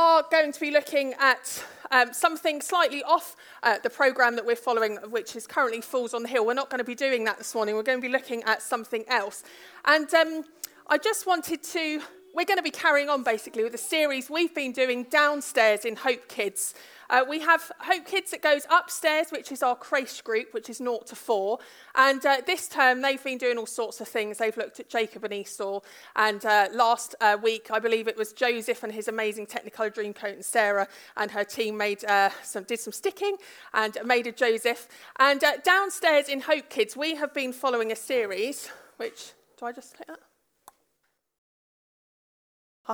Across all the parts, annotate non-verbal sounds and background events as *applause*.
are going to be looking at um, something slightly off uh, the programme that we're following, which is currently Fools on the Hill. We're not going to be doing that this morning. We're going to be looking at something else. And um, I just wanted to, we're going to be carrying on basically with the series we've been doing downstairs in Hope Kids. Uh, we have Hope Kids that goes upstairs, which is our creche group, which is 0 to 4. And uh, this term, they've been doing all sorts of things. They've looked at Jacob and Esau. And uh, last uh, week, I believe it was Joseph and his amazing Technicolor Dreamcoat, and Sarah and her team made uh, some, did some sticking and made a Joseph. And uh, downstairs in Hope Kids, we have been following a series, which, do I just click that?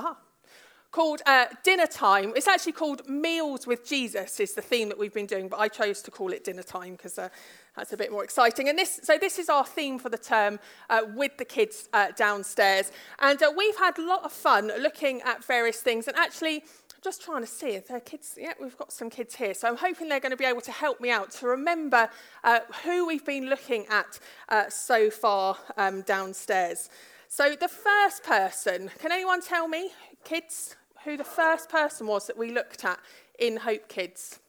Haha called uh, Dinner Time. It's actually called Meals with Jesus, is the theme that we've been doing, but I chose to call it Dinner Time because uh, that's a bit more exciting. And this, so this is our theme for the term uh, with the kids uh, downstairs. And uh, we've had a lot of fun looking at various things. And actually, just trying to see if there are kids. Yeah, we've got some kids here. So I'm hoping they're going to be able to help me out to remember uh, who we've been looking at so far um, downstairs. So the first person, can anyone tell me, kids, who the first person was that we looked at in Hope Kids.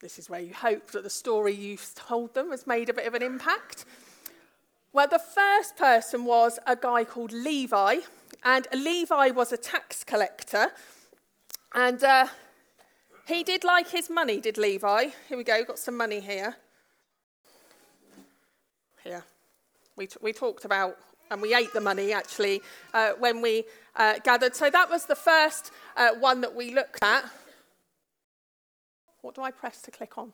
This is where you hope that the story you've told them has made a bit of an impact. Well, the first person was a guy called Levi, and Levi was a tax collector, and uh, he did like his money, did Levi? Here we go, got some money here. Here. We, t- we talked about and we ate the money actually uh, when we uh, gathered. So that was the first uh, one that we looked at. What do I press to click on?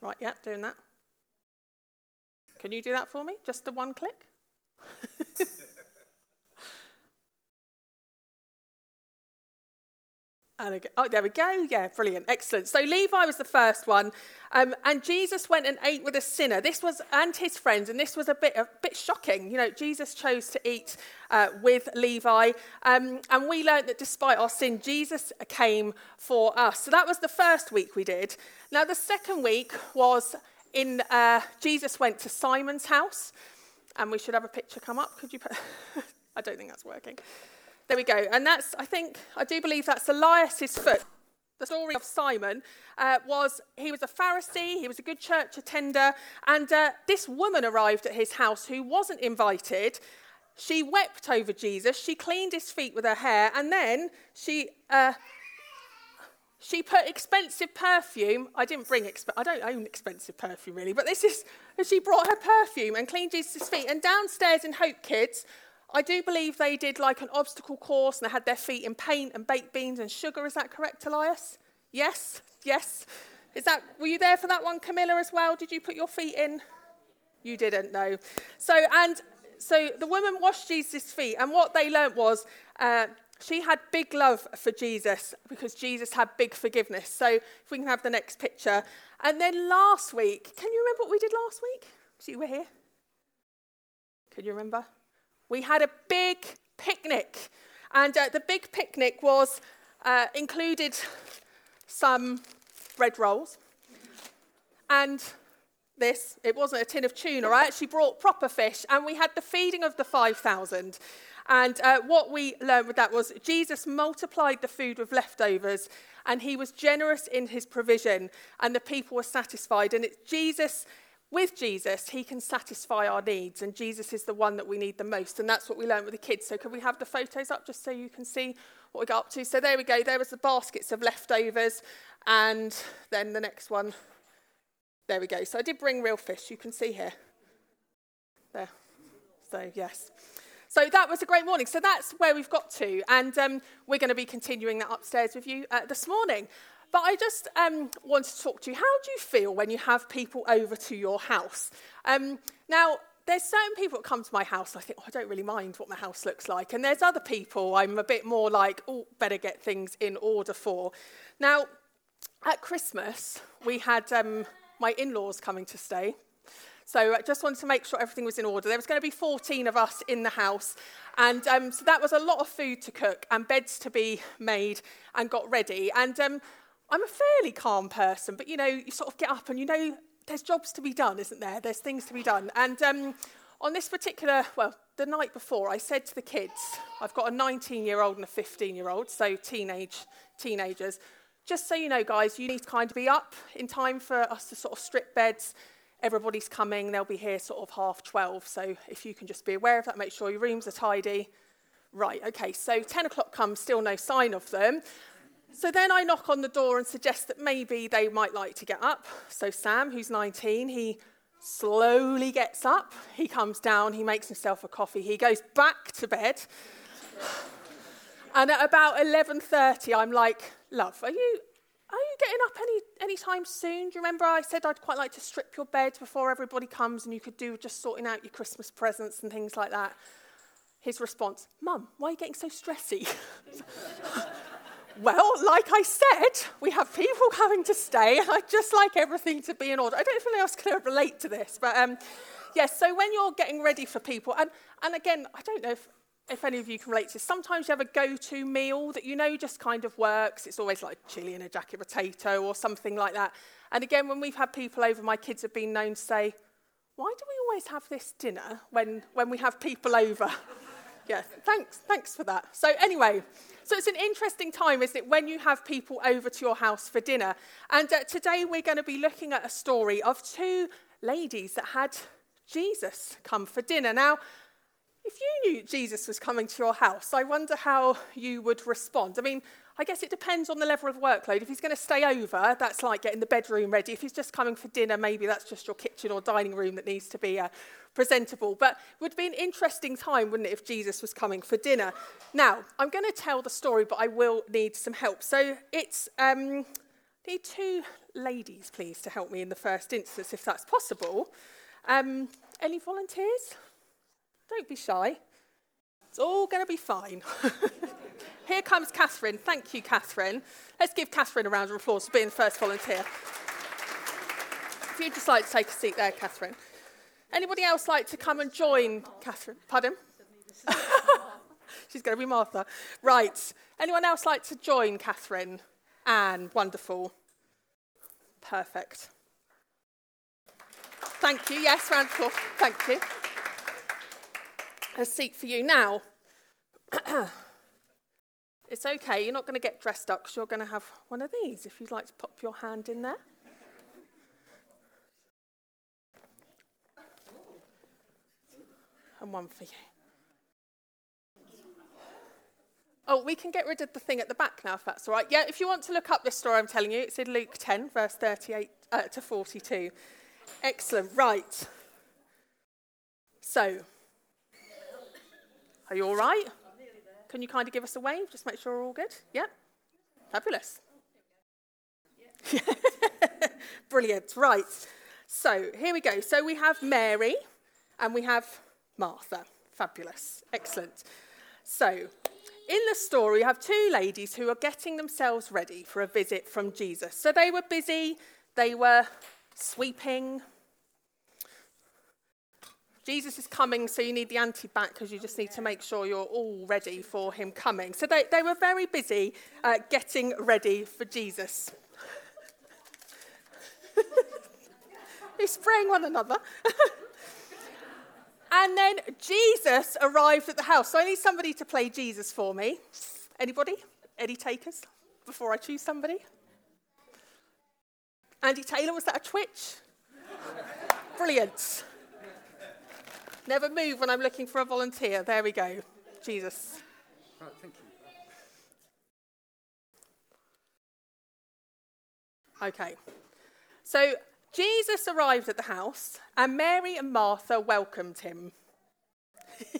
Right, yeah, doing that. Can you do that for me? Just the one click? And again, oh, there we go. Yeah, brilliant. Excellent. So Levi was the first one. Um, and Jesus went and ate with a sinner. This was, and his friends. And this was a bit, a bit shocking. You know, Jesus chose to eat uh, with Levi. Um, and we learned that despite our sin, Jesus came for us. So that was the first week we did. Now, the second week was in, uh, Jesus went to Simon's house. And we should have a picture come up. Could you put, *laughs* I don't think that's working. There we go. And that's, I think, I do believe that's Elias's foot. The story of Simon uh, was he was a Pharisee, he was a good church attender, and uh, this woman arrived at his house who wasn't invited. She wept over Jesus, she cleaned his feet with her hair, and then she. Uh, she put expensive perfume. I didn't bring exp- I don't own expensive perfume really, but this is she brought her perfume and cleaned Jesus' feet. And downstairs in Hope Kids, I do believe they did like an obstacle course and they had their feet in paint and baked beans and sugar. Is that correct, Elias? Yes, yes. Is that, were you there for that one, Camilla, as well? Did you put your feet in? You didn't, no. So, and so the woman washed Jesus' feet, and what they learnt was uh, she had big love for Jesus because Jesus had big forgiveness. So, if we can have the next picture. And then last week, can you remember what we did last week? See, we're here. Can you remember? We had a big picnic. And uh, the big picnic was uh, included some bread rolls and this. It wasn't a tin of tuna. I actually brought proper fish, and we had the feeding of the 5,000. And uh, what we learned with that was Jesus multiplied the food with leftovers, and he was generous in his provision, and the people were satisfied. And it's Jesus with Jesus, he can satisfy our needs, and Jesus is the one that we need the most. And that's what we learned with the kids. So, could we have the photos up just so you can see what we got up to? So, there we go. There was the baskets of leftovers, and then the next one. There we go. So, I did bring real fish. You can see here. There. So, yes. So that was a great morning. So that's where we've got to. And um, we're going to be continuing that upstairs with you uh, this morning. But I just um, want to talk to you. How do you feel when you have people over to your house? Um, now, there's certain people that come to my house, I think, oh, I don't really mind what my house looks like. And there's other people I'm a bit more like, oh, better get things in order for. Now, at Christmas, we had um, my in laws coming to stay. So I just wanted to make sure everything was in order. There was going to be 14 of us in the house. And um, so that was a lot of food to cook and beds to be made and got ready. And um, I'm a fairly calm person, but you know, you sort of get up and you know there's jobs to be done, isn't there? There's things to be done. And um, on this particular, well, the night before, I said to the kids, I've got a 19 year old and a 15 year old, so teenage teenagers. Just so you know, guys, you need to kind of be up in time for us to sort of strip beds. Everybody's coming, they'll be here sort of half 12. So if you can just be aware of that, make sure your rooms are tidy. Right, okay, so 10 o'clock comes, still no sign of them. So then I knock on the door and suggest that maybe they might like to get up. So Sam, who's 19, he slowly gets up. He comes down, he makes himself a coffee, he goes back to bed. and at about 11:30 I'm like, "Love, are you are you getting up any anytime soon? Do you remember I said I'd quite like to strip your bed before everybody comes and you could do just sorting out your Christmas presents and things like that?" His response, "Mum, why are you getting so stressy?" *laughs* Well, like I said, we have people *laughs* coming to stay, I'd just like everything to be in order. I don't know if anyone else can relate to this, but um, yes, so when you're getting ready for people, and, and again, I don't know if, if any of you can relate to this, sometimes you have a go to meal that you know just kind of works. It's always like chili and a jacket potato or something like that. And again, when we've had people over, my kids have been known to say, Why do we always have this dinner when, when we have people over? *laughs* yeah, thanks, thanks for that. So, anyway, so it's an interesting time, isn't it, when you have people over to your house for dinner. And uh, today we're going to be looking at a story of two ladies that had Jesus come for dinner. Now, if you knew Jesus was coming to your house, I wonder how you would respond. I mean, I guess it depends on the level of workload. If he's going to stay over, that's like getting the bedroom ready. If he's just coming for dinner, maybe that's just your kitchen or dining room that needs to be uh, presentable. But it would be an interesting time, wouldn't it, if Jesus was coming for dinner? Now, I'm going to tell the story, but I will need some help. So it's um, need two ladies, please, to help me in the first instance, if that's possible. Um, any volunteers? Don't be shy. It's all going to be fine. *laughs* Here comes Catherine. Thank you, Catherine. Let's give Catherine a round of applause for being the first volunteer. If you'd just like to take a seat there, Catherine. Anybody else like to come and join Catherine? Pardon? *laughs* She's going to be Martha. Right. Anyone else like to join Catherine? Anne, wonderful. Perfect. Thank you. Yes, round of applause. Thank you. A seat for you now. *clears throat* It's okay, you're not going to get dressed up because you're going to have one of these if you'd like to pop your hand in there. And one for you. Oh, we can get rid of the thing at the back now, if that's all right. Yeah, if you want to look up this story I'm telling you, it's in Luke 10, verse 38 uh, to 42. Excellent. Right. So, are you all right? Can you kind of give us a wave? Just make sure we're all good. Yeah? Fabulous. *laughs* Brilliant. Right. So here we go. So we have Mary and we have Martha. Fabulous. Excellent. So in the story, you have two ladies who are getting themselves ready for a visit from Jesus. So they were busy, they were sweeping, Jesus is coming, so you need the anti-bac because you just need to make sure you're all ready for him coming. So they, they were very busy uh, getting ready for Jesus. *laughs* They're spraying one another. *laughs* and then Jesus arrived at the house. So I need somebody to play Jesus for me. Anybody? Any takers before I choose somebody? Andy Taylor, was that a twitch? *laughs* Brilliant. Never move when I'm looking for a volunteer. There we go. Jesus. Right, thank you. Okay. So Jesus arrived at the house, and Mary and Martha welcomed him. *laughs*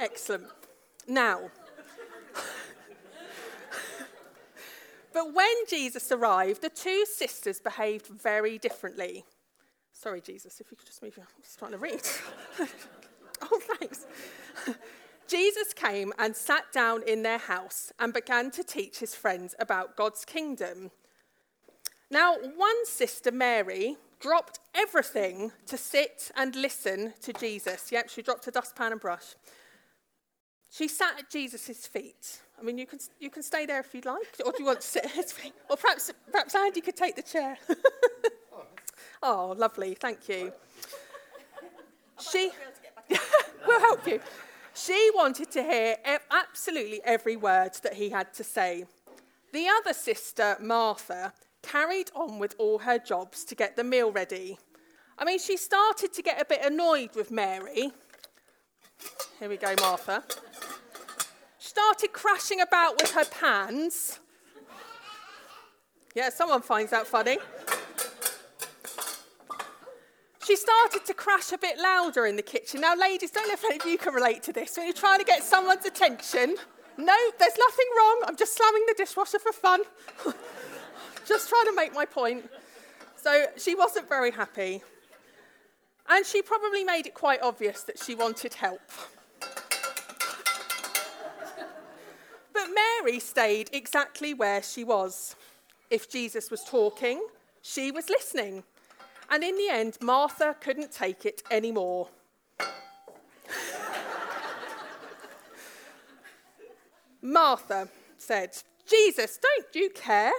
Excellent. Now, *laughs* but when Jesus arrived, the two sisters behaved very differently. Sorry, Jesus, if you could just move your. I'm just trying to read. *laughs* oh, thanks. *laughs* Jesus came and sat down in their house and began to teach his friends about God's kingdom. Now, one sister, Mary, dropped everything to sit and listen to Jesus. Yep, she dropped a dustpan and brush. She sat at Jesus' feet. I mean, you can, you can stay there if you'd like, or do you want to sit at his feet? Or perhaps, perhaps Andy could take the chair. *laughs* Oh, lovely. Thank you. she, *laughs* we'll help you. She wanted to hear absolutely every word that he had to say. The other sister, Martha, carried on with all her jobs to get the meal ready. I mean, she started to get a bit annoyed with Mary. Here we go, Martha. She started crashing about with her pans. Yeah, someone finds that funny. She started to crash a bit louder in the kitchen. Now, ladies, don't know if any of you can relate to this. When you're trying to get someone's attention, no, there's nothing wrong. I'm just slamming the dishwasher for fun. *laughs* just trying to make my point. So she wasn't very happy. And she probably made it quite obvious that she wanted help. but Mary stayed exactly where she was. If Jesus was talking, she was listening. And in the end, Martha couldn't take it anymore. Martha said, Jesus, don't you care?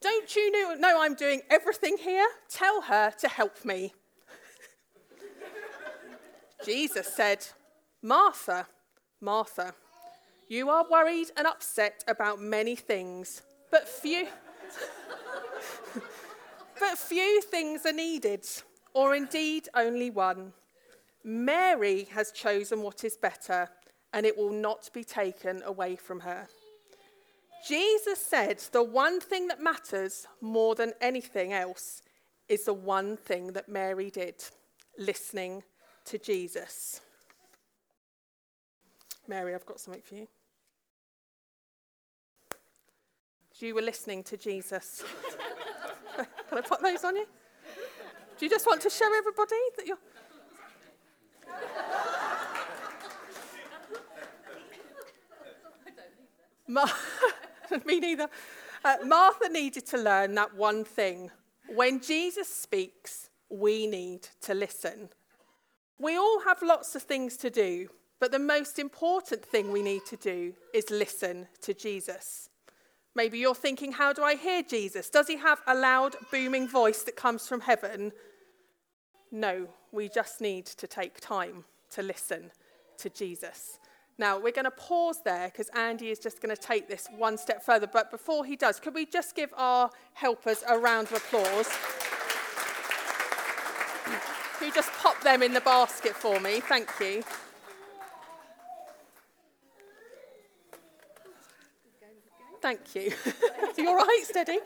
Don't you know, know I'm doing everything here? Tell her to help me. Jesus said, Martha, Martha, you are worried and upset about many things, but few. But few things are needed, or indeed only one. Mary has chosen what is better, and it will not be taken away from her. Jesus said the one thing that matters more than anything else is the one thing that Mary did listening to Jesus. Mary, I've got something for you. You were listening to Jesus. *laughs* *laughs* Can I put those on you? Do you just want to show everybody that you're. *laughs* Ma- *laughs* Me neither. Uh, Martha needed to learn that one thing. When Jesus speaks, we need to listen. We all have lots of things to do, but the most important thing we need to do is listen to Jesus. Maybe you're thinking, how do I hear Jesus? Does he have a loud, booming voice that comes from heaven? No, we just need to take time to listen to Jesus. Now, we're going to pause there because Andy is just going to take this one step further. But before he does, could we just give our helpers a round of applause? Can you just pop them in the basket for me? Thank you. Thank you. *laughs* you all right, steady?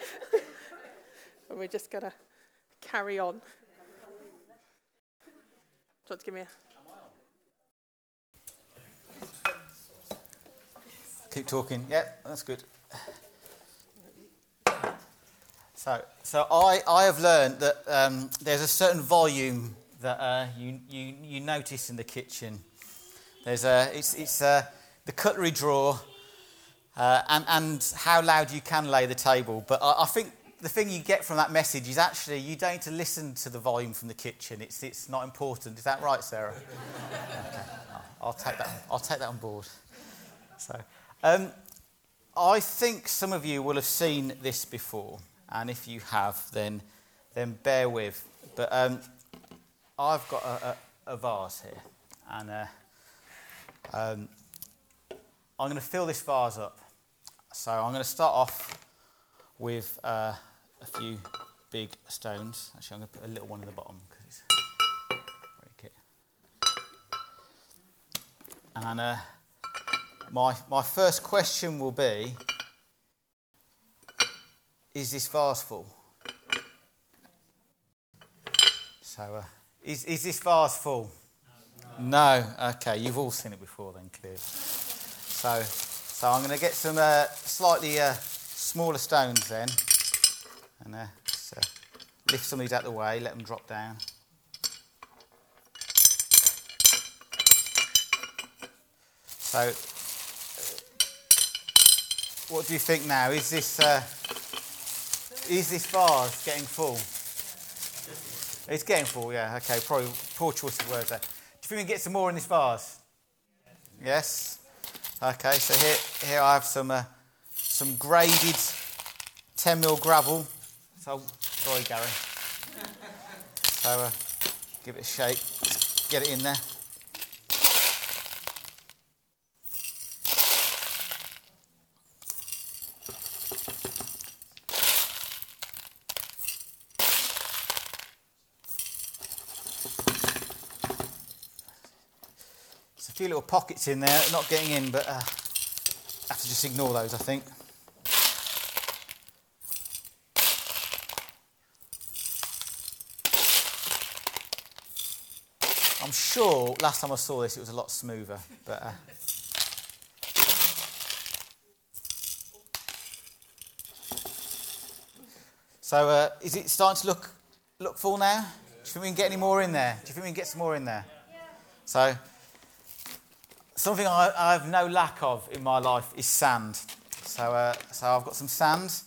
*laughs* and we're just going to carry on. Do you want to give me a. Keep talking. Yeah, that's good. So, so I, I have learned that um, there's a certain volume that uh, you, you, you notice in the kitchen. There's a, it's, it's a, the cutlery drawer uh, and, and how loud you can lay the table. But I, I, think the thing you get from that message is actually you don't need to listen to the volume from the kitchen. It's, it's not important. Is that right, Sarah? okay. I'll, take that, I'll take that on board. So, um, I think some of you will have seen this before. And if you have, then, then bear with. But um, I've got a, a, a, vase here. And uh, um, I'm going to fill this vase up so I'm going to start off with uh, a few big stones. Actually, I'm going to put a little one in the bottom because it's break it. And uh, my my first question will be: Is this vase full? So, uh, is is this vase full? No. no. Okay, you've all seen it before, then clearly. So. So I'm going to get some uh, slightly uh, smaller stones then, and uh, uh, lift some of these out of the way, let them drop down. So, uh, what do you think now? Is this uh, is this vase getting full? It's getting full, yeah. Okay, probably poor choice of words there. Do you think we can get some more in this vase? Yes. Okay, so here, here I have some, uh, some graded 10 mil gravel. So, sorry, Gary. So, uh, give it a shake. get it in there. A few little pockets in there, not getting in, but uh, have to just ignore those, I think. I'm sure last time I saw this it was a lot smoother, but. Uh, so uh, is it starting to look look full now? Do you think we can get any more in there? Do you think we can get some more in there? So something I, I have no lack of in my life is sand. So uh, so I've got some sand.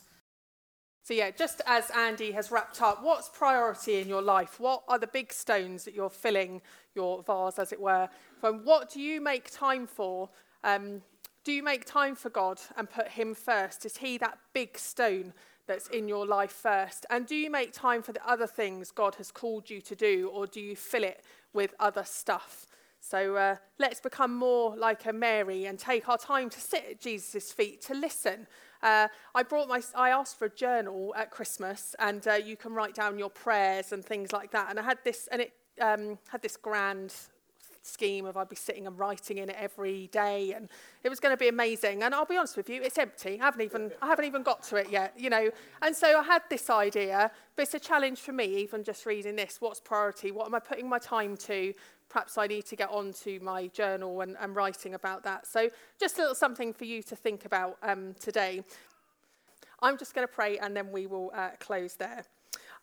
So, yeah, just as Andy has wrapped up, what's priority in your life? What are the big stones that you're filling your vase, as it were? From what do you make time for? Um, do you make time for God and put Him first? Is He that big stone that's in your life first? And do you make time for the other things God has called you to do, or do you fill it with other stuff? So uh, let's become more like a Mary and take our time to sit at Jesus' feet, to listen, uh, I brought my, I asked for a journal at Christmas, and uh, you can write down your prayers and things like that. And I had this, and it um, had this grand scheme of I'd be sitting and writing in it every day, and it was going to be amazing. And I'll be honest with you, it's empty. I haven't even, I haven't even got to it yet, you know. And so I had this idea, but it's a challenge for me, even just reading this. What's priority? What am I putting my time to? perhaps I need to get on to my journal and, and writing about that. So, just a little something for you to think about um, today. I'm just going to pray and then we will uh, close there.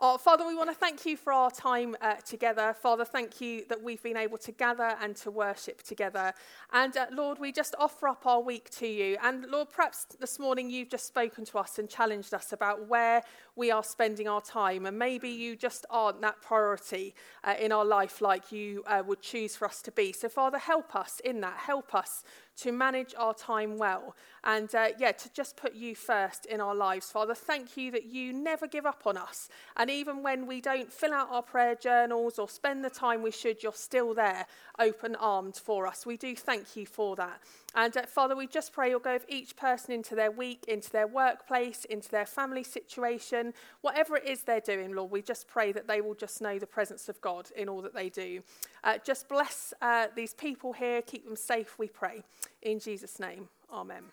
Oh, Father, we want to thank you for our time uh, together. Father, thank you that we've been able to gather and to worship together. And uh, Lord, we just offer up our week to you. And Lord, perhaps this morning you've just spoken to us and challenged us about where we are spending our time. And maybe you just aren't that priority uh, in our life like you uh, would choose for us to be. So, Father, help us in that. Help us to manage our time well and, uh, yeah, to just put you first in our lives. Father, thank you that you never give up on us. And even when we don't fill out our prayer journals or spend the time we should, you're still there, open armed for us. We do thank you for that. And uh, Father, we just pray you'll go with each person into their week, into their workplace, into their family situation, whatever it is they're doing, Lord. We just pray that they will just know the presence of God in all that they do. Uh, just bless uh, these people here, keep them safe, we pray. In Jesus' name, amen.